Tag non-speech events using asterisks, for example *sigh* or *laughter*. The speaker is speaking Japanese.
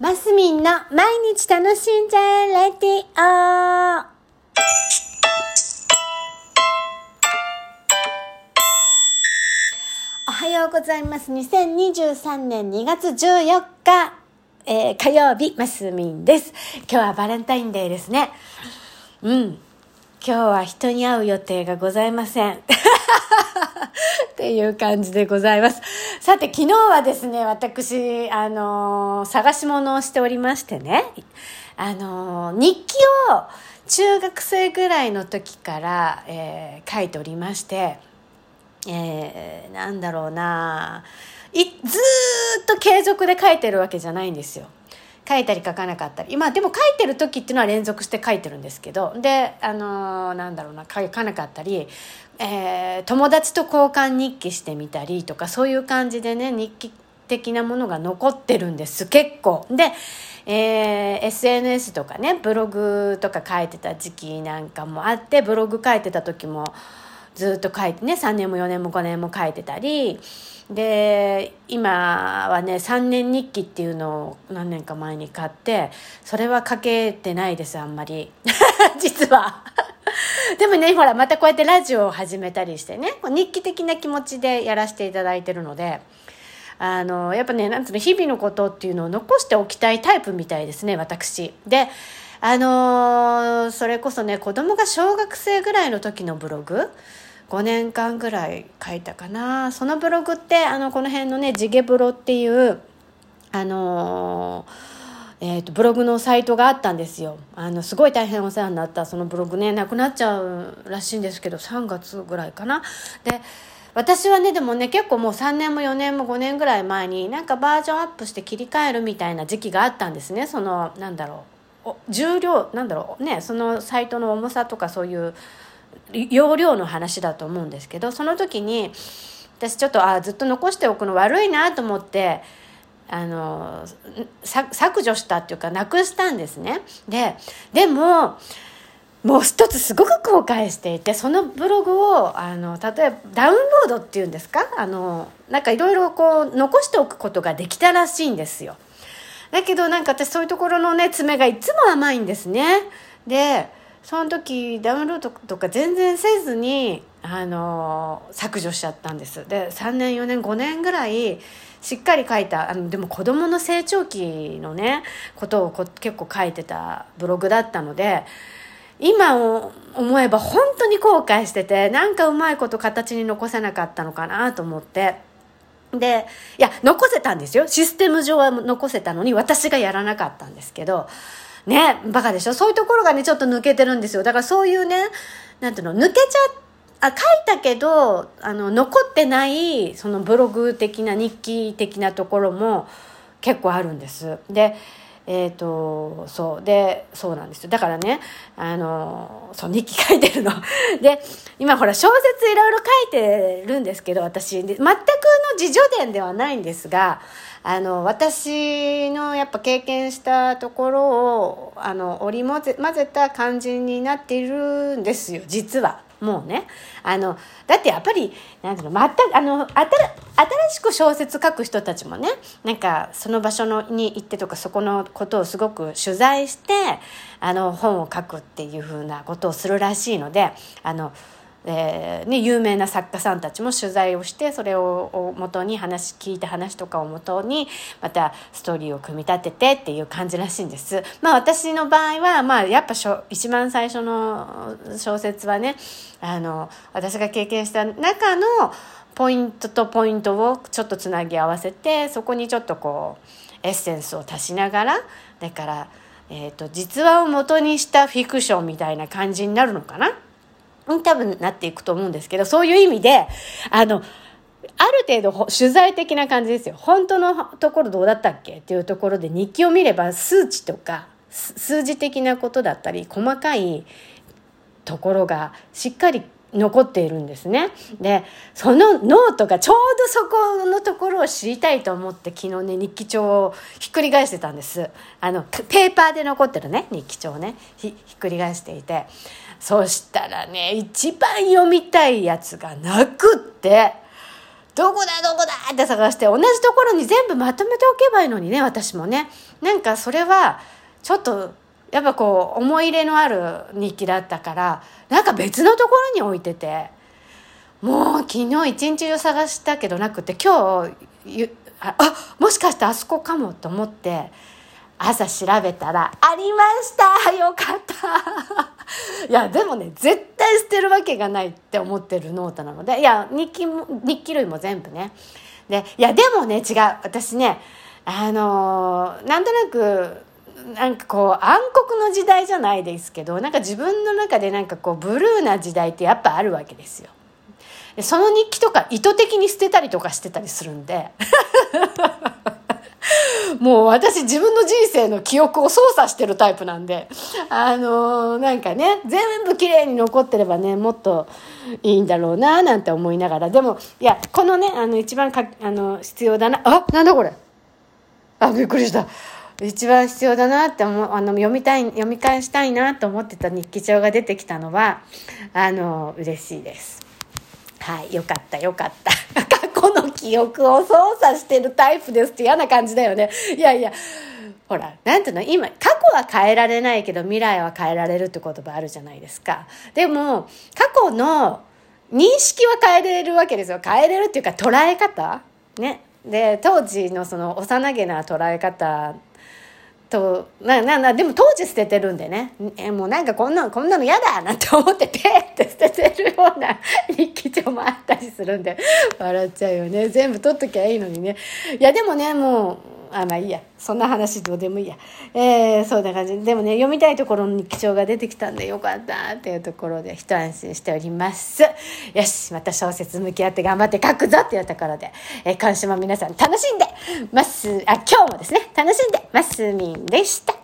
マスミンの毎日楽しんじゃえレディオおはようございます。2023年2月14日、えー、火曜日、マスミンです。今日はバレンタインデーですね。うん。今日は人に会う予定がございません。*laughs* っていう感じでございます。さて、昨日はですね、私、あのー、探し物をしておりましてね、あのー、日記を中学生ぐらいの時から、えー、書いておりまして、えー、なんだろうないずっと継続で書いてるわけじゃないんですよ。書いたり書かなかったり。まあでも書いてる時っていうのは連続して書いてるんですけど。であのー、なんだろうな書かなかったり、えー、友達と交換日記してみたりとかそういう感じでね日記的なものが残ってるんです。結構。でえー、SNS とかねブログとか書いてた時期なんかもあってブログ書いてた時もずっと書いてね3年も4年も5年も書いてたりで今はね3年日記っていうのを何年か前に買ってそれは書けてないですあんまり。*laughs* 実は。*laughs* でもねほらまたこうやってラジオを始めたりしてね日記的な気持ちでやらせていただいてるのであのやっぱねなんつうの日々のことっていうのを残しておきたいタイプみたいですね私。であのー、それこそね子供が小学生ぐらいの時のブログ。5年間ぐらい書いたかな。そのブログってあのこの辺のね地毛ブロっていうあのー、えーと、ブログのサイトがあったんですよ。あのすごい大変お世話になったそのブログねなくなっちゃうらしいんですけど3月ぐらいかな。で私はねでもね結構もう3年も4年も5年ぐらい前になんかバージョンアップして切り替えるみたいな時期があったんですね。そのなんだろう。重量なんだろう。ねそのサイトの重さとかそういう容量の話だと思うんですけどその時に私ちょっとあずっと残しておくの悪いなと思ってあの削除したっていうかなくしたんですね。ででももう一つすごく後悔していてそのブログをあの例えばダウンロードっていうんですか？あのなんかいろいろこう残しておくことができたらしいんですよ。だけどなんか私そういうところのね爪がいつも甘いんですね。でその時ダウンロードとか全然せずにあの削除しちゃったんですで3年4年5年ぐらいしっかり書いたあのでも子どもの成長期のねことを結構書いてたブログだったので今思えば本当に後悔しててなんかうまいこと形に残せなかったのかなと思って。でいや残せたんですよ。システム上は残せたのに私がやらなかったんですけど。ね、バカでしょ？そういうところがね、ちょっと抜けてるんですよ。だからそういうね、なんていうの、抜けちゃ、あ、書いたけど、あの、残ってない、そのブログ的な日記的なところも結構あるんです。で、えっ、ー、と、そう。で、そうなんですよ。だからね、あの、そう、日記書いてるの。*laughs* で、今ほら、小説いろいろ書いてるんですけど、私、全くの自叙伝ではないんですが、あの私のやっぱ経験したところをあの織り交ぜ混ぜた感じになっているんですよ実は。もうねあのだってやっぱりなんていうのまたあの新しく小説書く人たちもねなんかその場所のに行ってとかそこのことをすごく取材してあの本を書くっていうふうなことをするらしいのであのえーね、有名な作家さんたちも取材をしてそれを元に話聞いた話とかをもとにまたストーリーを組み立ててっていう感じらしいんです。*laughs* まあ私の場合は、まあ、やっぱ一番最初の小説はねあの私が経験した中のポイントとポイントをちょっとつなぎ合わせてそこにちょっとこうエッセンスを足しながらだから、えーと実話を元にしたフィクションみたいな感じになるのかな？多分なっていくと思うんですけど、そういう意味で、あの、ある程度取材的な感じですよ。本当のところどうだったっけ？っていうところで日記を見れば数値とか数字的なことだったり細かいところがしっかり残っているんですね。で、そのノートがちょうどそこのところを知りたいと思って昨日ね、日記帳をひっくり返してたんです。あの、ペーパーで残ってるね、日記帳をね、ひっくり返していて。そしたらね、一番読みたいやつがなくって、どこだどこだって探して同じところに全部まとめておけばいいのにね私もねなんかそれはちょっとやっぱこう思い入れのある日記だったからなんか別のところに置いててもう昨日一日中探したけどなくて今日あもしかしてあそこかもと思って朝調べたら「ありましたよかった」*laughs* いやでもね絶対捨てるわけがないって思ってるノートなのでいや日記も日記類も全部ね。でいやでもね違う私ねあのー、なんとなくなんかこう暗黒の時代じゃないですけどなんか自分の中でなんかこうブルーな時代ってやっぱあるわけですよ。でその日記とか意図的に捨てたりとかしてたりするんで *laughs* もう私自分の人生の記憶を操作してるタイプなんで、あのー、なんかね、全部綺麗に残ってればね、もっといいんだろうな、なんて思いながら。でも、いや、このね、あの、一番か、あの、必要だな、あ、なんだこれ。あ、びっくりした。一番必要だなって思、あの、読みたい、読み返したいなと思ってた日記帳が出てきたのは、あの、嬉しいです。はい、よかった、よかった。*laughs* 過去の記憶を操作してるタイプですって嫌な感じだよね。いやいや、ほら、なんていうの、今、過去は変えられないけど未来は変えられるって言葉あるじゃないですか。でも、過去の認識は変えれるわけですよ。変えれるっていうか捉え方？ね。で、当時のその幼げな捉え方となななでも当時捨ててるんでね。えもうなんかこんなこんなの嫌だなんて思ってペーって捨ててるような *laughs* 日記帳もあったりするんで笑っちゃうよね。全部取っときゃいいのにね。いやでもねもうあまあいいや。そんな話どうでもいいや。えー、そんな感じ。でもね読みたいところに貴重が出てきたんでよかったっていうところで一安心しております。よしまた小説向き合って頑張って書くぞっていうところで、えー、今週も皆さん楽しんでます。あ今日もですね楽しんでますみんでした。